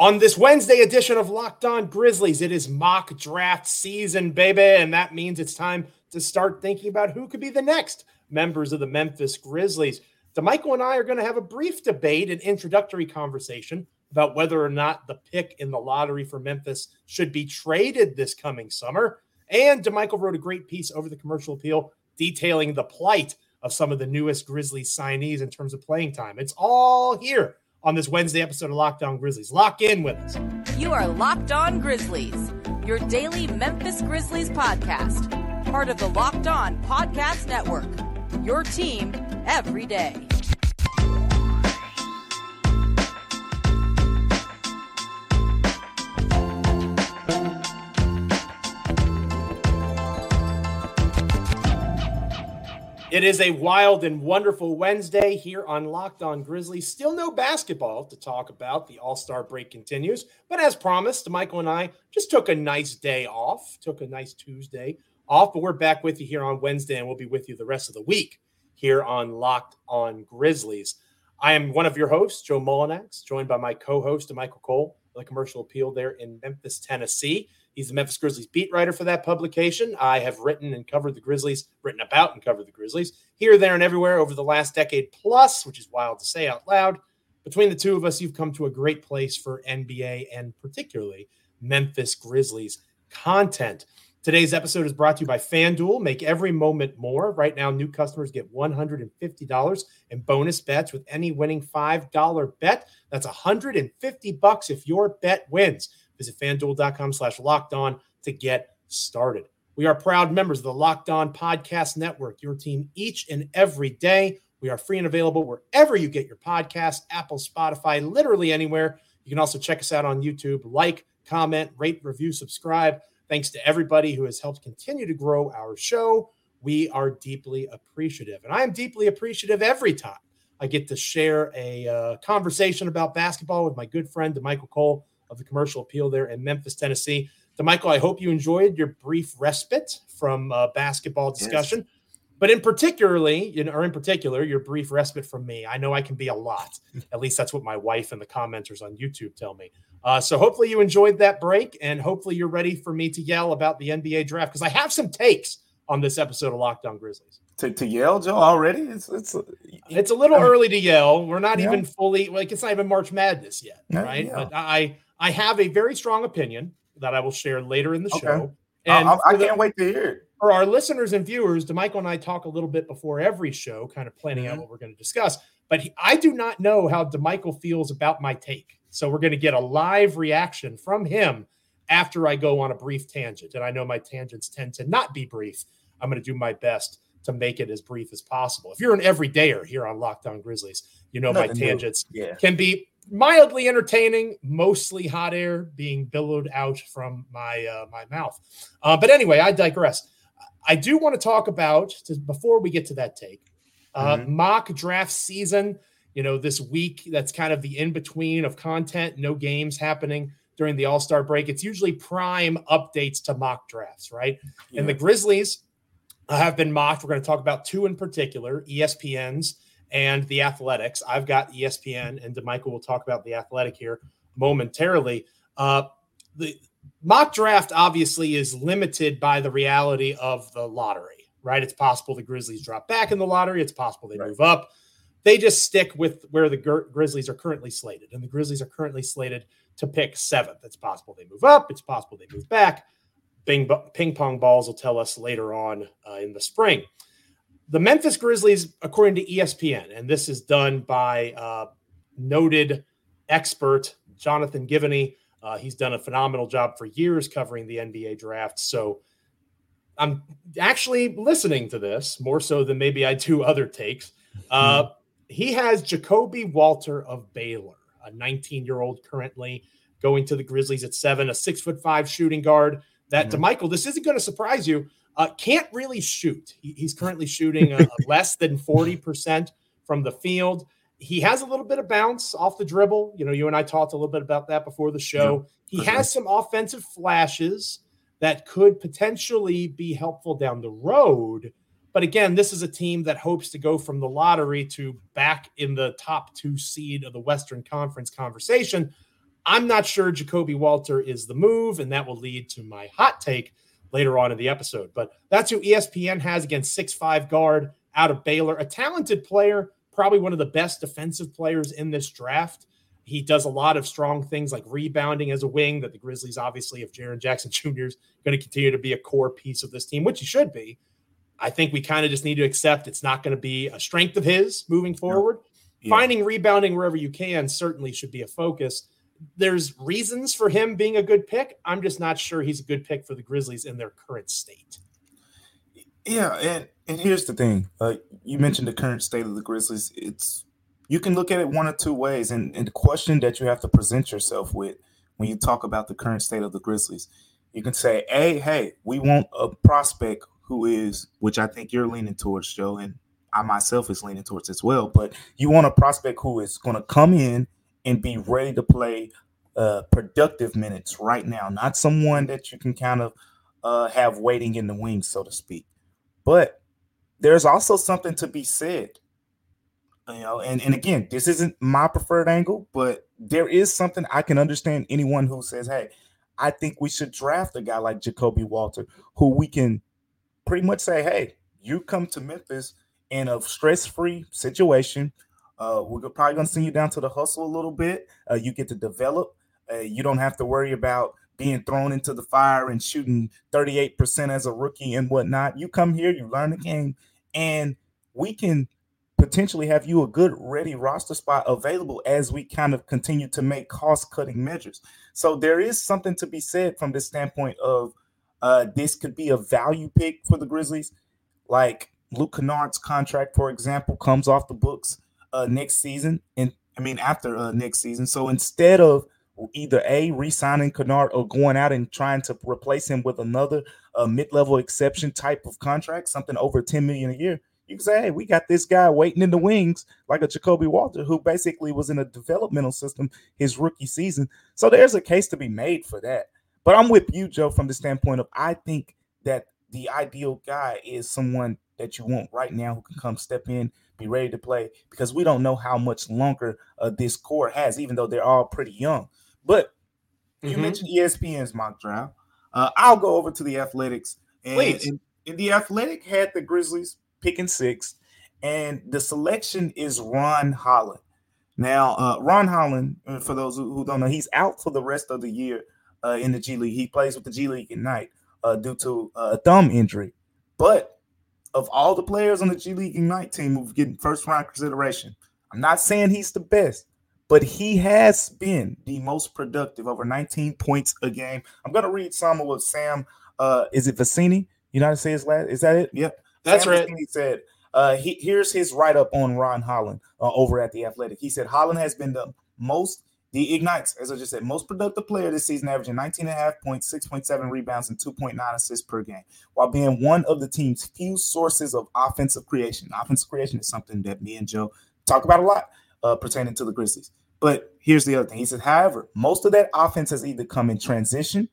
On this Wednesday edition of Locked On Grizzlies, it is mock draft season, baby. And that means it's time to start thinking about who could be the next members of the Memphis Grizzlies. Damichael and I are going to have a brief debate and introductory conversation about whether or not the pick in the lottery for Memphis should be traded this coming summer. And Damichael wrote a great piece over the commercial appeal detailing the plight of some of the newest Grizzlies signees in terms of playing time. It's all here on this Wednesday episode of Locked On Grizzlies. Lock in with us. You are Locked On Grizzlies, your daily Memphis Grizzlies podcast, part of the Locked On Podcast Network. Your team every day. It is a wild and wonderful Wednesday here on Locked On Grizzlies. Still no basketball to talk about. The All Star break continues. But as promised, Michael and I just took a nice day off, took a nice Tuesday off. But we're back with you here on Wednesday, and we'll be with you the rest of the week here on Locked On Grizzlies. I am one of your hosts, Joe Mullinax, joined by my co host, Michael Cole, the commercial appeal there in Memphis, Tennessee. He's the Memphis Grizzlies beat writer for that publication. I have written and covered the Grizzlies, written about and covered the Grizzlies here, there, and everywhere over the last decade plus, which is wild to say out loud. Between the two of us, you've come to a great place for NBA and particularly Memphis Grizzlies content. Today's episode is brought to you by FanDuel. Make every moment more. Right now, new customers get $150 in bonus bets with any winning $5 bet. That's 150 bucks if your bet wins. Visit fanduel.com slash locked on to get started. We are proud members of the Locked On Podcast Network, your team each and every day. We are free and available wherever you get your podcast, Apple, Spotify, literally anywhere. You can also check us out on YouTube. Like, comment, rate, review, subscribe. Thanks to everybody who has helped continue to grow our show. We are deeply appreciative. And I am deeply appreciative every time I get to share a uh, conversation about basketball with my good friend, Michael Cole of the commercial appeal there in Memphis, Tennessee. Damichael, I hope you enjoyed your brief respite from uh, basketball discussion, yes. but in particularly, you know, or in particular, your brief respite from me. I know I can be a lot. At least that's what my wife and the commenters on YouTube tell me. Uh, so hopefully you enjoyed that break, and hopefully you're ready for me to yell about the NBA draft because I have some takes on this episode of Locked On Grizzlies. To, to yell, Joe, already? It's it's it's a little early to yell. We're not yeah. even fully like it's not even March Madness yet, right? Yeah. But I I have a very strong opinion that I will share later in the okay. show. And I, I can't the, wait to hear it. For our listeners and viewers, Damichael and I talk a little bit before every show, kind of planning mm-hmm. out what we're going to discuss. But he, I do not know how Damichael feels about my take. So we're going to get a live reaction from him after I go on a brief tangent. And I know my tangents tend to not be brief. I'm going to do my best to make it as brief as possible. If you're an everydayer here on Locked On Grizzlies, you know Nothing my tangents yeah. can be mildly entertaining, mostly hot air being billowed out from my uh, my mouth. Uh, but anyway, I digress. I do want to talk about before we get to that take, uh, mm-hmm. mock draft season. You know, this week that's kind of the in between of content. No games happening during the All Star break. It's usually prime updates to mock drafts, right? Yeah. And the Grizzlies have been mocked. We're going to talk about two in particular: ESPN's and the Athletics. I've got ESPN, and Damichael will talk about the Athletic here momentarily. Uh, the mock draft obviously is limited by the reality of the lottery, right? It's possible the Grizzlies drop back in the lottery. It's possible they right. move up. They just stick with where the Grizzlies are currently slated, and the Grizzlies are currently slated to pick seventh. It's possible they move up. It's possible they move back. Bing, ping pong balls will tell us later on uh, in the spring the Memphis Grizzlies, according to ESPN, and this is done by uh, noted expert Jonathan Givony. Uh, he's done a phenomenal job for years covering the NBA draft. So I'm actually listening to this more so than maybe I do other takes. Uh, mm-hmm. He has Ja'Kobe Walter of Baylor, a 19 year old currently going to the Grizzlies at seven, a six foot five shooting guard. That mm-hmm. Damichael, this isn't going to surprise you. Uh, can't really shoot. He, he's currently shooting uh, less than 40% from the field. He has a little bit of bounce off the dribble. You know, you and I talked a little bit about that before the show. Yeah, he has some offensive flashes that could potentially be helpful down the road. But again, this is a team that hopes to go from the lottery to back in the top two seed of the Western Conference conversation. I'm not sure Ja'Kobe Walter is the move, and that will lead to my hot take later on in the episode. But that's who ESPN has against six-five guard out of Baylor, a talented player, probably one of the best defensive players in this draft. He does a lot of strong things like rebounding as a wing that the Grizzlies, obviously, if Jaren Jackson Jr. is going to continue to be a core piece of this team, which he should be. I think we kind of just need to accept it's not going to be a strength of his moving forward. Yeah. Finding rebounding wherever you can certainly should be a focus. There's reasons for him being a good pick. I'm just not sure he's a good pick for the Grizzlies in their current state. Yeah, and and here's the thing. Uh, you mentioned the current state of the Grizzlies. It's you can look at it one of two ways, and, and the question that you have to present yourself with when you talk about the current state of the Grizzlies, you can say, "A, hey, we want a prospect who is, which I think you're leaning towards, Joe, and I myself is leaning towards as well. But you want a prospect who is going to come in and be ready to play uh, productive minutes right now, not someone that you can kind of uh, have waiting in the wings, so to speak. But there's also something to be said. You know, and, and again, this isn't my preferred angle, but there is something I can understand anyone who says, Hey, I think we should draft a guy like Ja'Kobe Walter, who we can pretty much say, hey, you come to Memphis in a stress-free situation. Uh, we're probably going to send you down to the hustle a little bit. Uh, you get to develop. Uh, you don't have to worry about being thrown into the fire and shooting 38% as a rookie and whatnot. You come here, you learn the game, and we can potentially have you a good ready roster spot available as we kind of continue to make cost cutting measures. So there is something to be said from the standpoint of uh, this could be a value pick for the Grizzlies. Like Luke Kennard's contract, for example, comes off the books uh, next season. And I mean, after uh, next season. So instead of either A, re signing Kennard or going out and trying to replace him with another uh, mid level exception type of contract, something over 10 million a year, you can say, hey, we got this guy waiting in the wings, like a Ja'Kobe Walter, who basically was in a developmental system his rookie season. So there's a case to be made for that. But I'm with you, Joe, from the standpoint of I think that the ideal guy is someone that you want right now who can come step in, be ready to play, because we don't know how much longer uh, this core has, even though they're all pretty young. But you mm-hmm. mentioned ESPN's mock draft. Uh, I'll go over to the Athletics. And, Please. And, and the Athletic had the Grizzlies picking six, and the selection is Ron Holland. Now, uh, Ron Holland, uh, for those who don't know, he's out for the rest of the year uh, in the G League. He plays with the G League Ignite uh, due to a thumb injury. But of all the players on the G League Ignite team who've getting first round consideration, I'm not saying he's the best, but he has been the most productive, over 19 points a game. I'm to read some of what Sam, uh, is it Vecenie? You know how to say his last? Is that it? Yep. That's Sam right. He said, uh, he, here's his write up on Ron Holland uh, over at the Athletic. He said Holland has been the most the Ignites, as I just said, most productive player this season, averaging 19 and a half points, 6.7 rebounds, and 2.9 assists per game, while being one of the team's few sources of offensive creation. Offensive creation is something that me and Joe talk about a lot uh, pertaining to the Grizzlies. But here's the other thing. He says, however, most of that offense has either come in transition,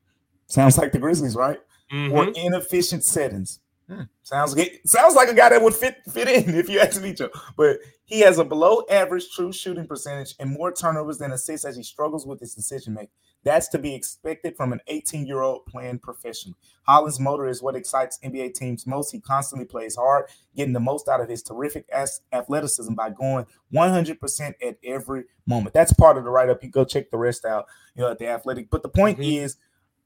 sounds like the Grizzlies, right? Mm-hmm. Or inefficient settings. Hmm. Sounds good. Sounds like a guy that would fit fit in if you ask me to. But he has a below average true shooting percentage and more turnovers than assists as he struggles with his decision making. That's to be expected from an 18 year old playing professionally. Holland's motor is what excites NBA teams most. He constantly plays hard, getting the most out of his terrific athleticism by going 100% at every moment. That's part of the write up. You go check the rest out, you know, at the athletic. But the point mm-hmm. is,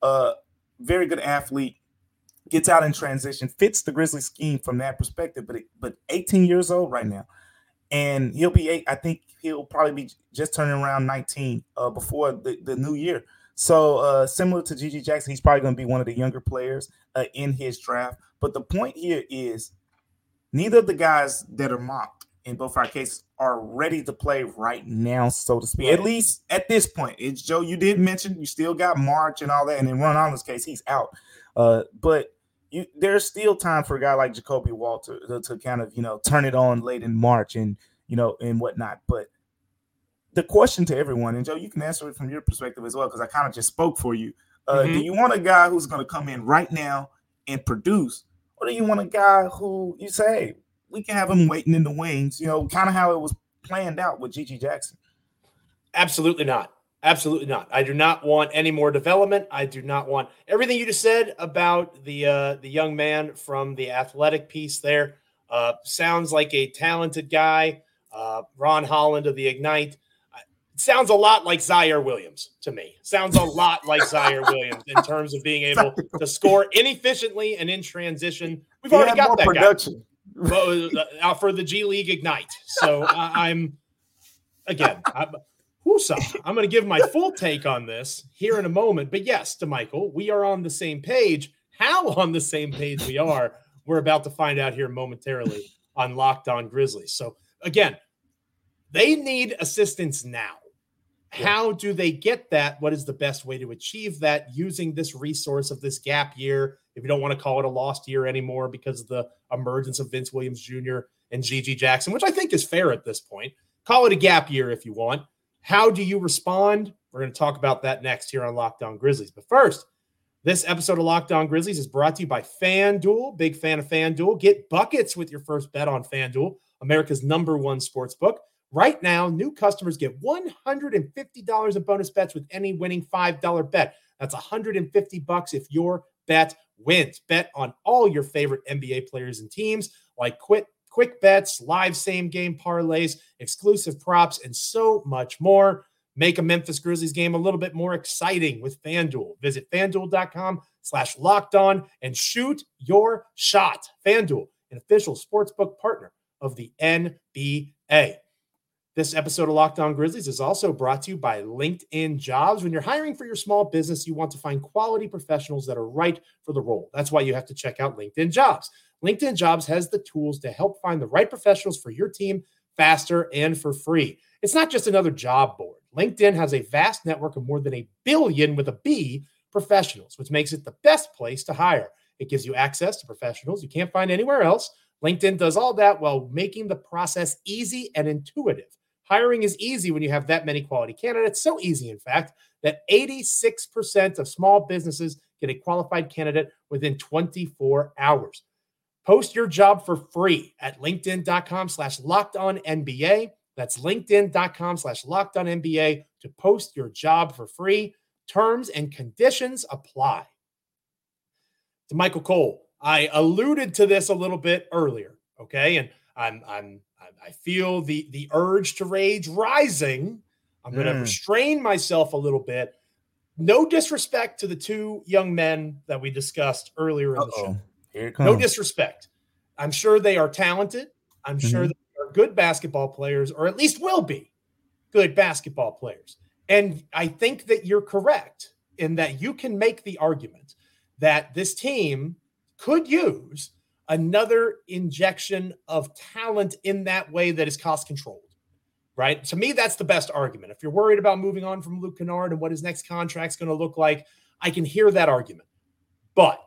uh, very good athlete gets out in transition, fits the Grizzly scheme from that perspective. But but 18 years old right now, and he'll be eight. I think he'll probably be just turning around 19 uh, before the, the new year. So uh, similar to GG Jackson, he's probably going to be one of the younger players uh, in his draft. But the point here is, neither of the guys that are mocked in both our cases are ready to play right now, so to speak. At least at this point, it's Joe. You did mention you still got March and all that, and in Ron Holland's case, he's out. Uh, but you, there's still time for a guy like Ja'Kobe Walter to, to, kind of you know turn it on late in March and you know and whatnot. But the question to everyone, and Joe, you can answer it from your perspective as well, because I kind of just spoke for you. Uh, mm-hmm. Do you want a guy who's going to come in right now and produce, or do you want a guy who you say, hey, we can have him waiting in the wings? You know, kind of how it was planned out with GG Jackson. Absolutely not. Absolutely not. I do not want any more development. I do not want everything you just said about the uh, the young man from the athletic piece there. Uh, sounds like a talented guy. Uh, Ron Holland of the Ignite. Sounds a lot like Ziaire Williams to me. Sounds a lot like Ziaire Williams in terms of being able to score inefficiently and in transition. We've already got that production. guy uh, out for the G League Ignite. So I'm again. I'm, Whoosah. I'm going to give my full take on this here in a moment. But yes, Damichael, we are on the same page. How on the same page we are, we're about to find out here momentarily on Locked On Grizzlies. So again, they need assistance now. How do they get that? What is the best way to achieve that using this resource of this gap year? If you don't want to call it a lost year anymore because of the emergence of Vince Williams Jr. and GG Jackson, which I think is fair at this point. Call it a gap year if you want. How do you respond? We're going to talk about that next here on Locked On Grizzlies. But first, this episode of Locked On Grizzlies is brought to you by FanDuel. Big fan of FanDuel. Get buckets with your first bet on FanDuel, America's number one sports book. Right now, new customers get $150 in bonus bets with any winning $5 bet. That's 150 bucks if your bet wins. Bet on all your favorite NBA players and teams like Quit quick bets, live same game parlays, exclusive props, and so much more. Make a Memphis Grizzlies game a little bit more exciting with FanDuel. Visit fanduel.com slash locked on and shoot your shot. FanDuel, an official sportsbook partner of the NBA. This episode of Locked On Grizzlies is also brought to you by LinkedIn Jobs. When you're hiring for your small business, you want to find quality professionals that are right for the role. That's why you have to check out LinkedIn Jobs. LinkedIn Jobs has the tools to help find the right professionals for your team faster and for free. It's not just another job board. LinkedIn has a vast network of more than a billion with a B professionals, which makes it the best place to hire. It gives you access to professionals you can't find anywhere else. LinkedIn does all that while making the process easy and intuitive. Hiring is easy when you have that many quality candidates. So easy, in fact, that 86% of small businesses get a qualified candidate within 24 hours. Post your job for free at linkedin.com slash locked on NBA. That's linkedin.com slash locked on NBA to post your job for free. Terms and conditions apply. Damichael Cole, I alluded to this a little bit earlier. Okay. And I'm, I'm, I feel the, the urge to rage rising. I'm going to mm. restrain myself a little bit. No disrespect to the two young men that we discussed earlier in Uh-oh. the show. No disrespect. I'm sure they are talented. I'm mm-hmm. sure they are good basketball players, or at least will be good basketball players. And I think that you're correct in that you can make the argument that this team could use another injection of talent in that way that is cost controlled. Right. To me, that's the best argument. If you're worried about moving on from Luke Kennard and what his next contract's going to look like, I can hear that argument. But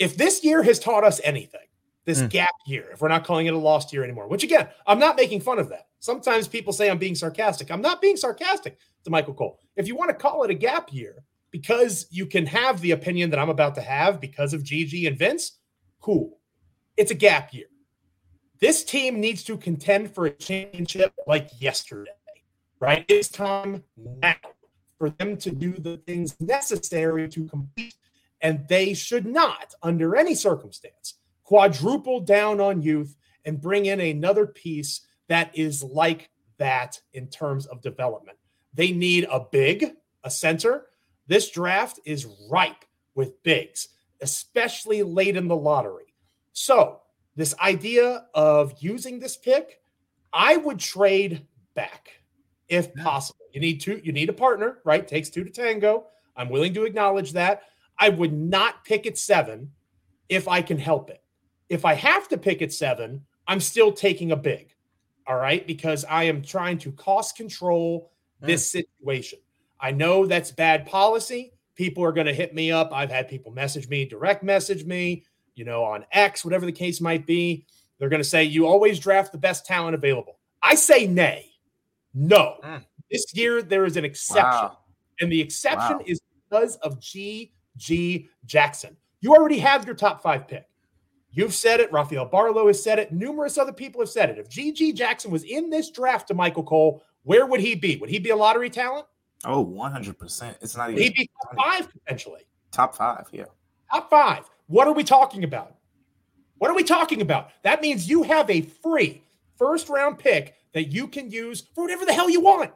if this year has taught us anything, this mm. gap year, if we're not calling it a lost year anymore, which again, I'm not making fun of that. Sometimes people say I'm being sarcastic. I'm not being sarcastic Damichael Cole. If you want to call it a gap year because you can have the opinion that I'm about to have because of GG and Vince, cool. It's a gap year. This team needs to contend for a championship like yesterday, right? It's time now for them to do the things necessary to compete and they should not, under any circumstance, quadruple down on youth and bring in another piece that is like that in terms of development. They need a big, a center. This draft is ripe with bigs, especially late in the lottery. So, this idea of using this pick, I would trade back if possible. You need two, you need a partner, right? Takes two to tango. I'm willing to acknowledge that. I would not pick at seven if I can help it. If I have to pick at seven, I'm still taking a big. All right. Because I am trying to cost control this mm. situation. I know that's bad policy. People are going to hit me up. I've had people message me, direct message me, you know, on X, whatever the case might be. They're going to say, you always draft the best talent available. I say nay. No. Mm. This year, there is an exception. Wow. And the exception wow. is because of G G. Jackson. You already have your top five pick. You've said it. Rafael Barlowe has said it. Numerous other people have said it. If GG Jackson was in this draft Damichael Cole, where would he be? Would he be a lottery talent? Oh, 100%. It's not even maybe top five potentially. Top five, yeah. Top five. What are we talking about? What are we talking about? That means you have a free first round pick that you can use for whatever the hell you want,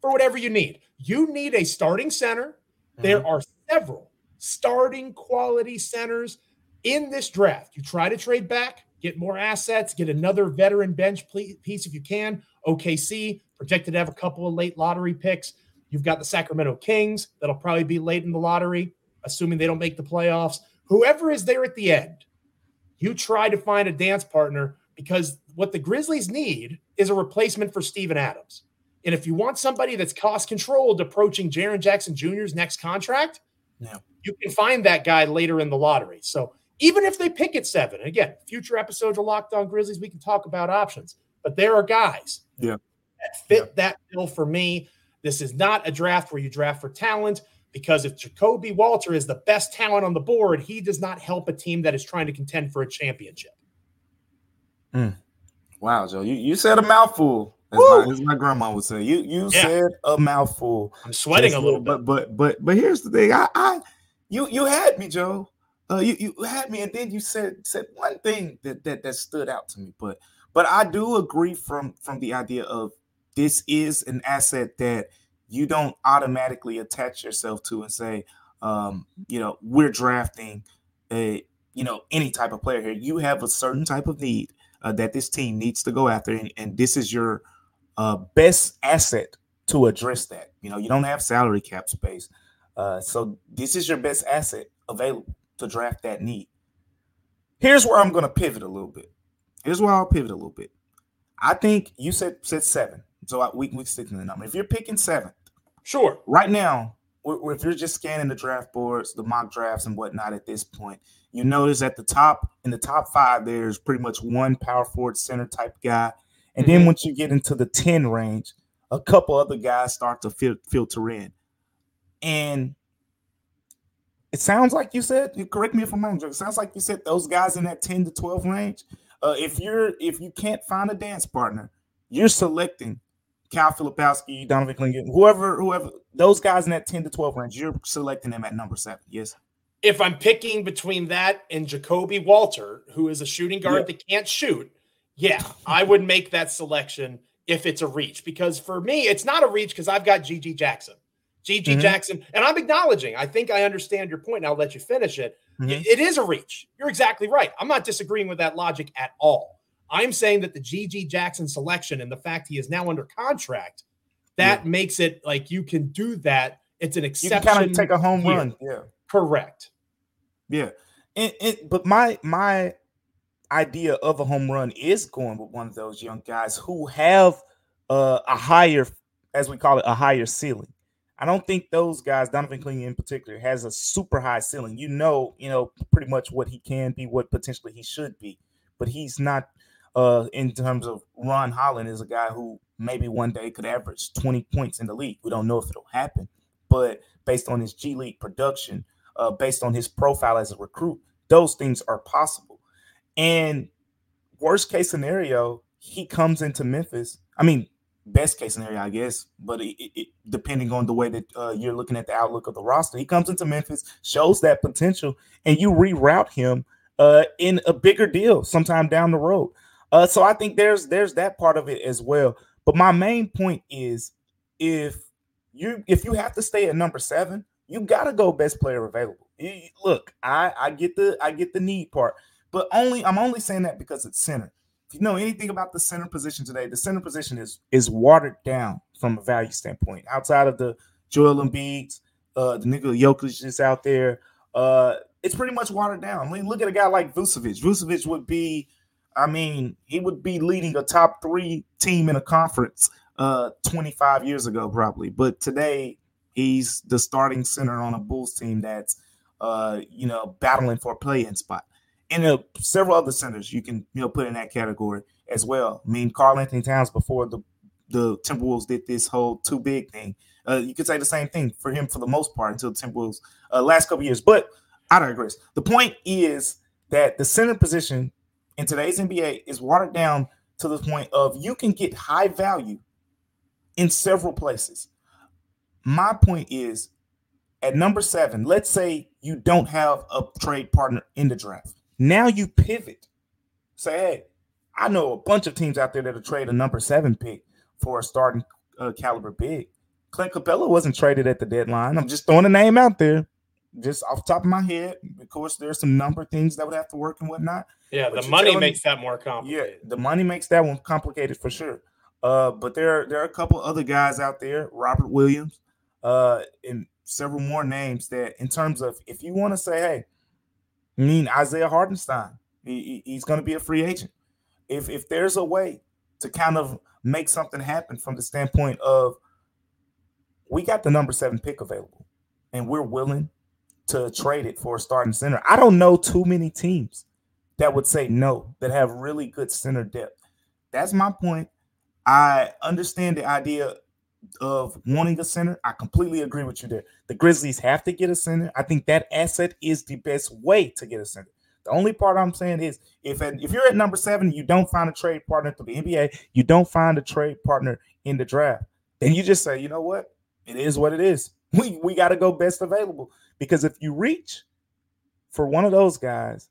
for whatever you need. You need a starting center. Mm-hmm. There are several starting quality centers in this draft. You try to trade back, get more assets, get another veteran bench piece if you can. OKC projected to have a couple of late lottery picks. You've got the Sacramento Kings that'll probably be late in the lottery, assuming they don't make the playoffs. Whoever is there at the end, you try to find a dance partner because what the Grizzlies need is a replacement for Steven Adams. And if you want somebody that's cost controlled approaching Jaren Jackson Jr.'s next contract, yeah. You can find that guy later in the lottery. So even if they pick at seven, again, future episodes of Locked On Grizzlies, we can talk about options. But there are guys yeah. that fit yeah. that bill for me. This is not a draft where you draft for talent because if Ja'Kobe Walter is the best talent on the board, he does not help a team that is trying to contend for a championship. Mm. Wow, Joe, you, you said a mouthful. As my, as my, grandma would say, you you yeah. said a mouthful. I'm sweating a little bit, but but but here's the thing. I, I you you had me, Joe. Uh, you you had me, and then you said said one thing that that that stood out to me. But but I do agree from from the idea of this is an asset that you don't automatically attach yourself to and say, um, you know, we're drafting a you know any type of player here. You have a certain type of need uh, that this team needs to go after, and, and this is your uh, best asset to address that. You know, you don't have salary cap space, uh, so this is your best asset available to draft that need. Here's where I'm going to pivot a little bit. Here's where I'll pivot a little bit. I think you said said seven, so I, we we stick to the number. If you're picking seven, sure. Right now, if you're just scanning the draft boards, the mock drafts, and whatnot at this point, you notice at the top in the top five, there's pretty much one power forward center type guy, and mm-hmm. then once you get into the ten range, a couple other guys start to fil- filter in, and it sounds like you said. You correct me if I'm wrong. It sounds like you said those guys in that ten to twelve range uh, if you're if you can't find a dance partner, you're selecting Cal Filipowski, Donovan Clingan, whoever, whoever those guys in that 10 to 12 range, you're selecting them at number seven. Yes. If I'm picking between that and Ja'Kobe Walter, who is a shooting guard yeah. that can't shoot, yeah, I would make that selection if it's a reach. Because for me, it's not a reach because I've got GG Jackson. GG mm-hmm. Jackson, and I'm acknowledging, I think I understand your point, and I'll let you finish it. Mm-hmm. it, it is a reach. You're exactly right. I'm not disagreeing with that logic at all. I'm saying that the GG Jackson selection and the fact he is now under contract, that yeah. makes it like you can do that. It's an exception. You kind of take a home here. run. Yeah. Correct. Yeah. And, and but my my idea of a home run is going with one of those young guys who have uh, a higher, as we call it, a higher ceiling. I don't think those guys, Donovan Clingan in particular, has a super high ceiling. You know, you know pretty much what he can be, what potentially he should be, but he's not. Uh, in terms of Ron Holland, is a guy who maybe one day could average 20 points in the league. We don't know if it'll happen, but based on his G League production, uh, based on his profile as a recruit, those things are possible. And worst case scenario, he comes into Memphis. I mean, best case scenario, I guess. But it, it, depending on the way that uh, you're looking at the outlook of the roster, he comes into Memphis, shows that potential, and you reroute him uh, in a bigger deal sometime down the road. Uh, so I think there's there's that part of it as well. But my main point is if you if you have to stay at number seven, you gotta go best player available. Look, I I get the I get the need part, but only I'm only saying that because it's center you know anything about the center position today, the center position is is watered down from a value standpoint. Outside of the Joel Embiid, uh, the Nikola Jokic is out there. Uh, it's pretty much watered down. I mean, look at a guy like Vucevic. Vucevic would be, I mean, he would be leading a top three team in a conference uh 25 years ago, probably. But today, he's the starting center on a Bulls team that's uh, you know, battling for a play-in spot and several other centers you can you know put in that category as well. I mean, Karl-Anthony Towns before the the Timberwolves did this whole too big thing. Uh, you could say the same thing for him for the most part until the Timberwolves uh, last couple years. But I digress. The point is that the center position in today's NBA is watered down to the point of you can get high value in several places. my point is at number seven, let's say you don't have a trade partner in the draft. Now you pivot. Say, hey, I know a bunch of teams out there that'll trade a number seven pick for a starting uh, caliber big. Clint Capela wasn't traded at the deadline. I'm just throwing a name out there, just off the top of my head. Of course, there's some number things that would have to work and whatnot. Yeah, but the money makes me, that more complicated. Yeah, the money makes that one complicated for sure. Uh, but there, there are a couple other guys out there, Robert Williams, uh, and several more names that, in terms of if you want to say, hey, I mean Isaiah Hartenstein. he, he's going to be a free agent. If if there's a way to kind of make something happen from the standpoint of we got the number seven pick available, and we're willing to trade it for a starting center. I don't know too many teams that would say no that have really good center depth. That's my point. I understand the idea of wanting a center. I completely agree with you there. The Grizzlies have to get a center. I think that asset is the best way to get a center. The only part I'm saying is if at, if you're at number seven, you don't find a trade partner through the NBA, you don't find a trade partner in the draft, then you just say, you know what, it is what it is. We we got to go best available because if you reach for one of those guys,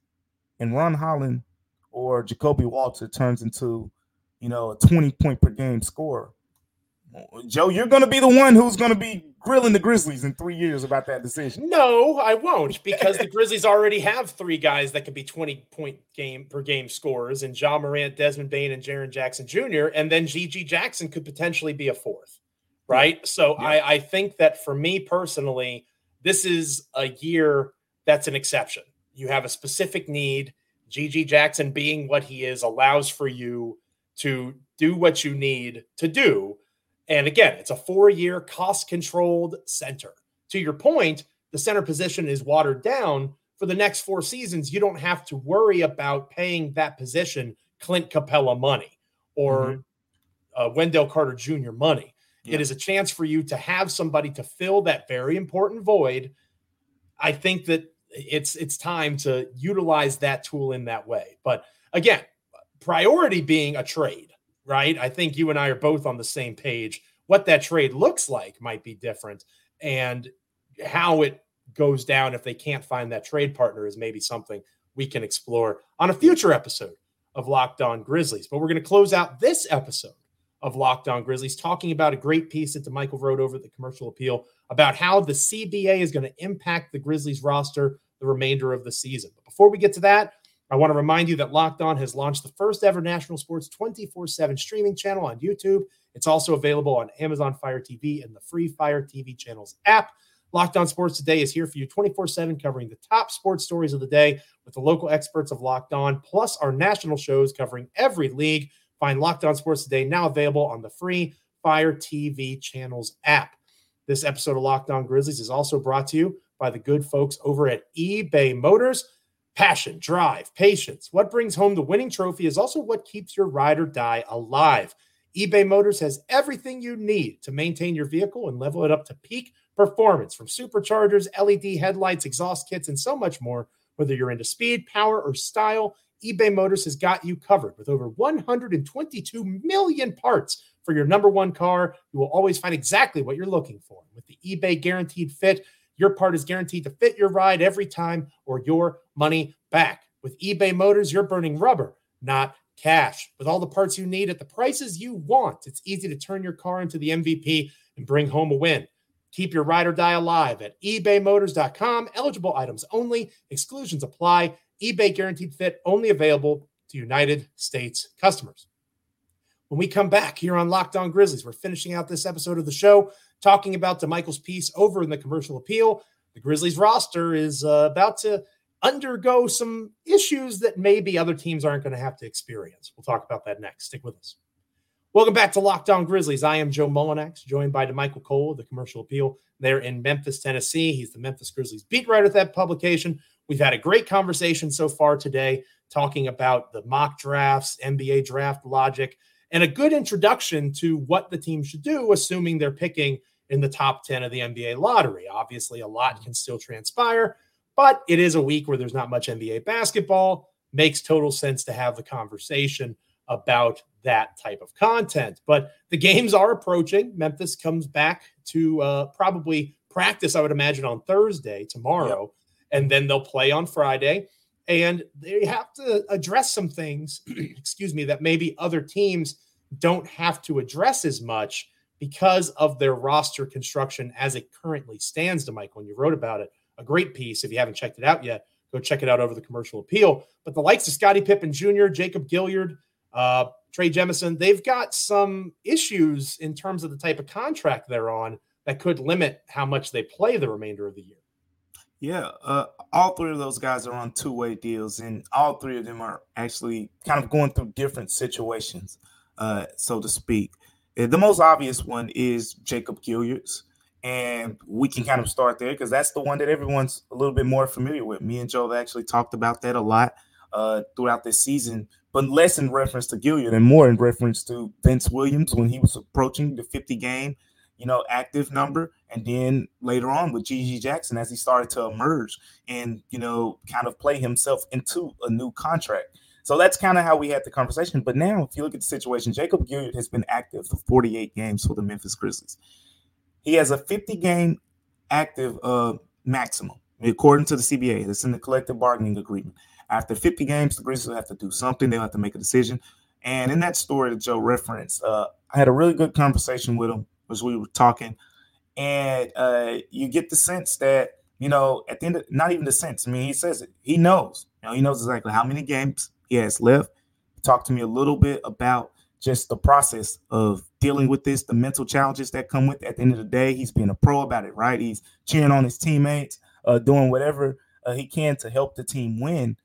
and Ron Holland or Ja'Kobe Walter turns into, you know, a 20 point per game score, Joe, you're going to be the one who's going to be grilling the Grizzlies in three years about that decision. No, I won't because the Grizzlies already have three guys that can be 20 point game per game scorers and Ja Morant, Desmond Bane, and Jaren Jackson Jr. And then GG Jackson could potentially be a fourth, right? So yeah. I, I think that for me personally, this is a year that's an exception. You have a specific need. GG Jackson being what he is allows for you to do what you need to do and again, it's a four year cost controlled center. To your point, the center position is watered down for the next four seasons. You don't have to worry about paying that position Clint Capela money or mm-hmm. uh, Wendell Carter Jr. money. Yeah. It is a chance for you to have somebody to fill that very important void. I think that it's it's time to utilize that tool in that way. But again, priority being a trade right? I think you and I are both on the same page. What that trade looks like might be different, and how it goes down if they can't find that trade partner is maybe something we can explore on a future episode of Locked On Grizzlies. But we're going to close out this episode of Locked On Grizzlies talking about a great piece that Michael wrote over at the commercial appeal about how the CBA is going to impact the Grizzlies roster the remainder of the season. But before we get to that, I want to remind you that Locked On has launched the first ever national sports 24 7 streaming channel on YouTube. It's also available on Amazon Fire TV and the free Fire TV channels app. Locked On Sports Today is here for you 24 7, covering the top sports stories of the day with the local experts of Locked On, plus our national shows covering every league. Find Locked On Sports Today now available on the free Fire TV channels app. This episode of Locked On Grizzlies is also brought to you by the good folks over at eBay Motors. Passion, drive, patience. What brings home the winning trophy is also what keeps your ride or die alive. eBay Motors has everything you need to maintain your vehicle and level it up to peak performance from superchargers, LED headlights, exhaust kits, and so much more. Whether you're into speed, power, or style, eBay Motors has got you covered with over 122 million parts for your number one car. You will always find exactly what you're looking for. With the eBay Guaranteed Fit, your part is guaranteed to fit your ride every time or your money back. With eBay Motors, you're burning rubber, not cash. With all the parts you need at the prices you want, it's easy to turn your car into the MVP and bring home a win. Keep your ride or die alive at ebaymotors.com. Eligible items only, exclusions apply. eBay guaranteed fit only available to United States customers. When we come back here on Locked On Grizzlies, we're finishing out this episode of the show talking about Damichael's piece over in the commercial appeal. The Grizzlies roster is uh, about to undergo some issues that maybe other teams aren't going to have to experience. We'll talk about that next. Stick with us. Welcome back to Locked On Grizzlies. I am Joe Mullinax, joined by Damichael Cole of the Commercial Appeal. There in Memphis, Tennessee. He's the Memphis Grizzlies beat writer at that publication. We've had a great conversation so far today, talking about the mock drafts, NBA draft logic, and a good introduction to what the team should do, assuming they're picking in the top 10 of the NBA lottery. Obviously, a lot mm-hmm. can still transpire, but it is a week where there's not much NBA basketball. Makes total sense to have the conversation about that type of content. But the games are approaching. Memphis comes back to uh, probably practice, I would imagine, on Thursday, tomorrow, yep. and then they'll play on Friday. And they have to address some things, excuse me, that maybe other teams don't have to address as much because of their roster construction as it currently stands Damichael. And you wrote about it, a great piece. If you haven't checked it out yet, go check it out over the commercial appeal. But the likes of Scottie Pippen Jr., Jacob Gilyard, uh, Trey Jemison, they've got some issues in terms of the type of contract they're on that could limit how much they play the remainder of the year. Yeah, uh, all three of those guys are on two way deals, and all three of them are actually kind of going through different situations, uh, so to speak. The most obvious one is Jacob Gilyard's, and we can kind of start there because that's the one that everyone's a little bit more familiar with. Me and Joe have actually talked about that a lot uh, throughout this season, but less in reference to Gilyard and more in reference to Vince Williams when he was approaching the 50 game you know, active number. And then later on with GG Jackson as he started to emerge and, you know, kind of play himself into a new contract. So that's kind of how we had the conversation. But now, if you look at the situation, Jacob Gilyard has been active for 48 games for the Memphis Grizzlies. He has a 50 game active uh, maximum, according to the CBA. That's in the collective bargaining agreement. After 50 games, the Grizzlies have to do something. They'll have to make a decision. And in that story that Joe referenced, uh, I had a really good conversation with him as we were talking, and uh, you get the sense that you know at the end, of, not even the sense. I mean, he says it. He knows. You know, he knows exactly how many games he has left. Talk to me a little bit about just the process of dealing with this, the mental challenges that come with. It. At the end of the day, he's being a pro about it, right? He's cheering on his teammates, uh, doing whatever uh, he can to help the team win.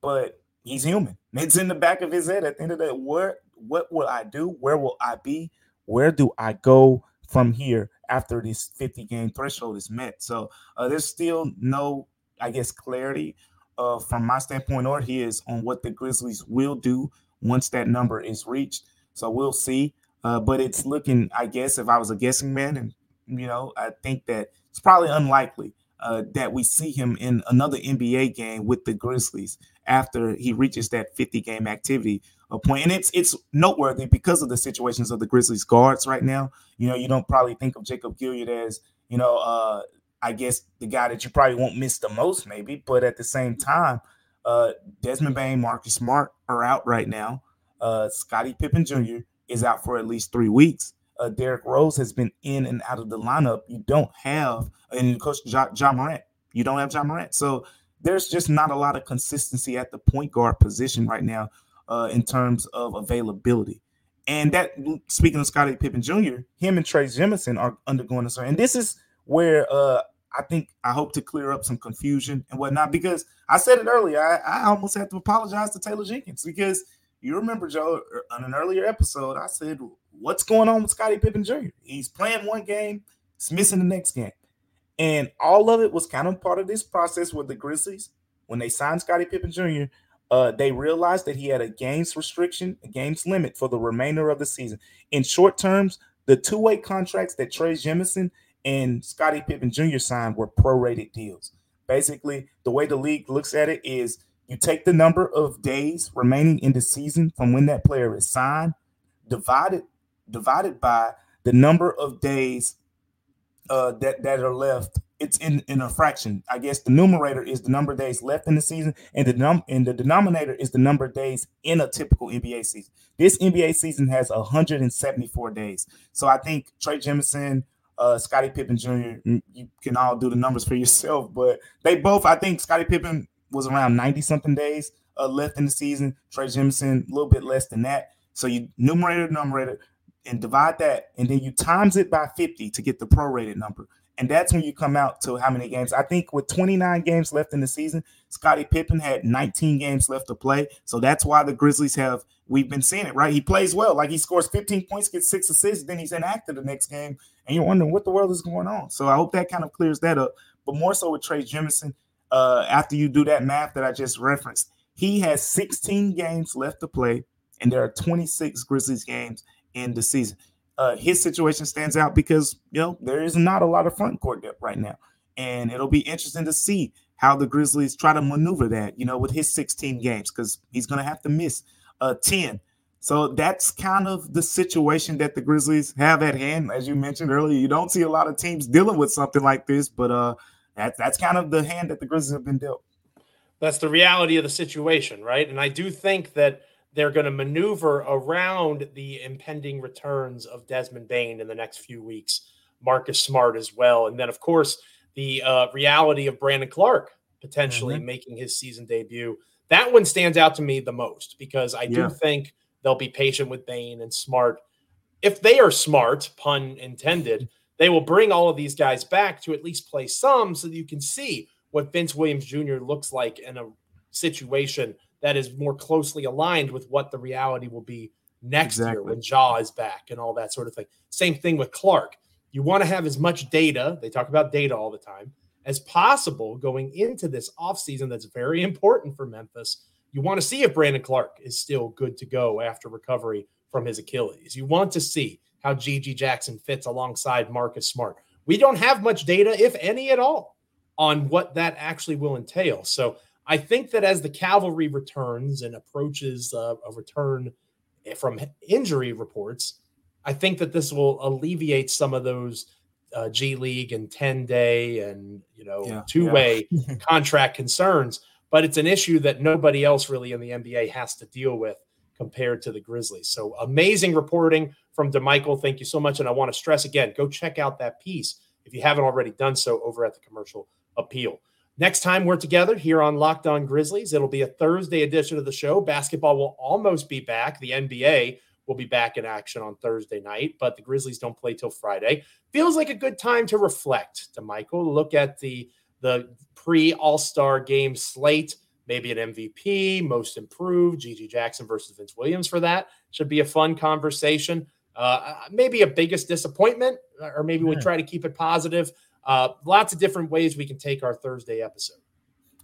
But he's human. It's in the back of his head. At the end of the day, what what will I do? Where will I be? Where do I go? from here after this 50 game threshold is met. So uh, there's still no, I guess, clarity uh, from my standpoint or his on what the Grizzlies will do once that number is reached. So we'll see. Uh, but it's looking, I guess, if I was a guessing man, and you know, I think that it's probably unlikely uh, that we see him in another NBA game with the Grizzlies after he reaches that 50 game activity point. And it's it's noteworthy because of the situations of the Grizzlies guards right now. You know, you don't probably think of Jacob Gilyard as, you know, uh, I guess the guy that you probably won't miss the most, maybe. But at the same time, uh, Desmond Bane, Marcus Smart are out right now. Uh, Scottie Pippen Jr. is out for at least three weeks. Uh, Derrick Rose has been in and out of the lineup. You don't have, and course, Ja, Ja Morant. You don't have Ja Morant. So there's just not a lot of consistency at the point guard position right now uh, in terms of availability. And that, speaking of Scottie Pippen Jr., him and Trey Jemison are undergoing this. And this is where uh, I think I hope to clear up some confusion and whatnot because I said it earlier. I, I almost had to apologize to Taylor Jenkins because you remember, Joe, er, on an earlier episode, I said, What's going on with Scottie Pippen Jr.? He's playing one game, he's missing the next game. And all of it was kind of part of this process with the Grizzlies. When they signed Scottie Pippen Jr., uh, they realized that he had a games restriction, a games limit for the remainder of the season. In short terms, the two-way contracts that Trey Jemison and Scottie Pippen Jr. signed were prorated deals. Basically, the way the league looks at it is you take the number of days remaining in the season from when that player is signed, divided divided by the number of days uh, that that are left it's in, in a fraction. I guess the numerator is the number of days left in the season, and the num and the denominator is the number of days in a typical NBA season. This NBA season has 174 days. So I think Trey Jemison, uh, Scottie Pippen Jr., you can all do the numbers for yourself, but they both, I think Scottie Pippen was around 90 something days uh, left in the season. Trey Jemison, a little bit less than that. So you numerator, numerator, and divide that, and then you times it by 50 to get the prorated number. And that's when you come out to how many games. I think with 29 games left in the season, Scottie Pippen had 19 games left to play. So that's why the Grizzlies have, we've been seeing it, right? He plays well. Like he scores 15 points, gets six assists, then he's inactive the next game. And you're wondering what the world is going on. So I hope that kind of clears that up. But more so with Trey Jemison, uh, after you do that math that I just referenced, he has 16 games left to play, and there are 26 Grizzlies games in the season uh, his situation stands out because you know there is not a lot of front court depth right now, and it'll be interesting to see how the Grizzlies try to maneuver that. You know, with his 16 games because he's going to have to miss uh, 10 So that's kind of the situation that the Grizzlies have at hand. As you mentioned earlier, you don't see a lot of teams dealing with something like this, but uh, that, that's kind of the hand that the Grizzlies have been dealt. That's the reality of the situation, right? And I do think that they're going to maneuver around the impending returns of Desmond Bane in the next few weeks, Marcus Smart as well. And then, of course, the uh, reality of Brandon Clarke potentially mm-hmm. making his season debut. That one stands out to me the most because I do think they'll be patient with Bane and Smart. If they are smart, pun intended, they will bring all of these guys back to at least play some so that you can see what Vince Williams Jr. looks like in a situation that is more closely aligned with what the reality will be next exactly. year when Ja is back and all that sort of thing. Same thing with Clarke. You want to have as much data, they talk about data all the time, as possible going into this offseason that's very important for Memphis. You want to see if Brandon Clarke is still good to go after recovery from his Achilles. You want to see how GG Jackson fits alongside Marcus Smart. We don't have much data, if any at all, on what that actually will entail. So I think that as the cavalry returns and approaches uh, a return from injury reports, I think that this will alleviate some of those uh, G League and 10 day and you know yeah, two way yeah. contract concerns. But it's an issue that nobody else really in the NBA has to deal with compared to the Grizzlies. So amazing reporting from Damichael. Thank you so much. And I want to stress again, go check out that piece if you haven't already done so over at the commercial appeal. Next time we're together here on Locked On Grizzlies, it'll be a Thursday edition of the show. Basketball will almost be back. The NBA will be back in action on Thursday night, but the Grizzlies don't play till Friday. Feels like a good time to reflect, Damichael, look at the the pre All Star game slate, maybe an MVP, most improved, GG Jackson versus Vince Williams for that. Should be a fun conversation. Uh, maybe a biggest disappointment, or maybe yeah. we try to keep it positive. Uh, lots of different ways we can take our Thursday episode.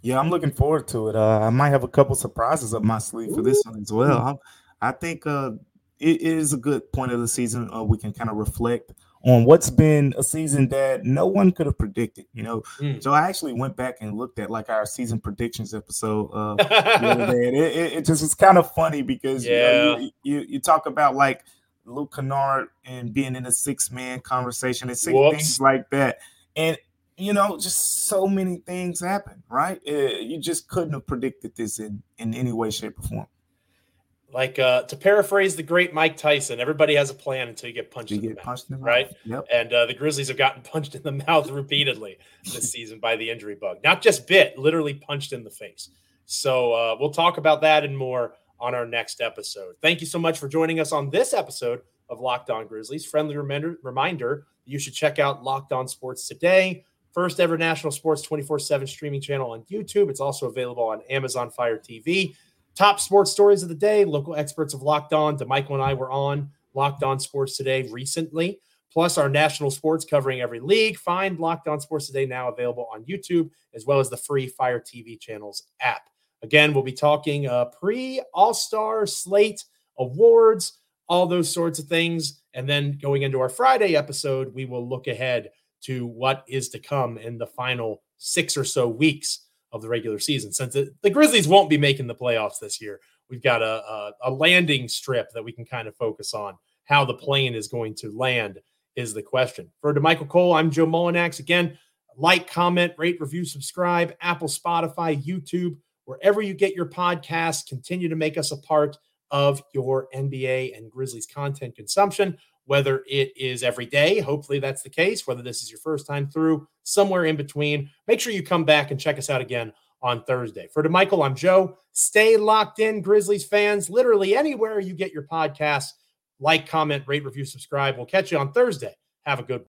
Yeah, I'm looking forward to it. Uh, I might have a couple surprises up my sleeve for this one as well. I, I think uh, it is a good point of the season. Uh, we can kind of reflect on what's been a season that no one could have predicted. You know, mm. so I actually went back and looked at like our season predictions episode uh, the other day, and it, it, it just was kind of funny because yeah. you, know, you, you, you talk about like Luke Kennard and being in a six man conversation and things like that and you know, just so many things happen, right? Uh, you just couldn't have predicted this in in any way, shape, or form. Like uh, to paraphrase the great Mike Tyson, everybody has a plan until you get punched, you in, get the punched mouth, in the right? Yep. And uh, the Grizzlies have gotten punched in the mouth repeatedly this season by the injury bug. Not just bit, literally punched in the face. So uh, we'll talk about that and more on our next episode. Thank you so much for joining us on this episode of Locked On Grizzlies. Friendly reminder, reminder you should check out Locked On Sports today. First ever national sports 24 7 streaming channel on YouTube. It's also available on Amazon Fire TV. Top sports stories of the day. Local experts of Locked On. Damichael and I were on Locked On Sports today recently. Plus, our national sports covering every league. Find Locked On Sports today now available on YouTube as well as the free Fire TV channels app. Again, we'll be talking uh, pre All Star slate awards all those sorts of things. And then going into our Friday episode, we will look ahead to what is to come in the final six or so weeks of the regular season. Since the, the Grizzlies won't be making the playoffs this year, we've got a, a, a landing strip that we can kind of focus on. How the plane is going to land is the question. For Damichael Cole, I'm Joe Mullinax. Again, like, comment, rate, review, subscribe, Apple, Spotify, YouTube, wherever you get your podcasts. Continue to make us a part of your NBA and Grizzlies content consumption, whether it is every day. Hopefully, that's the case. Whether this is your first time through, somewhere in between. Make sure you come back and check us out again on Thursday. For Damichael, I'm Joe. Stay locked in, Grizzlies fans. Literally anywhere you get your podcasts, like, comment, rate, review, subscribe. We'll catch you on Thursday. Have a good one.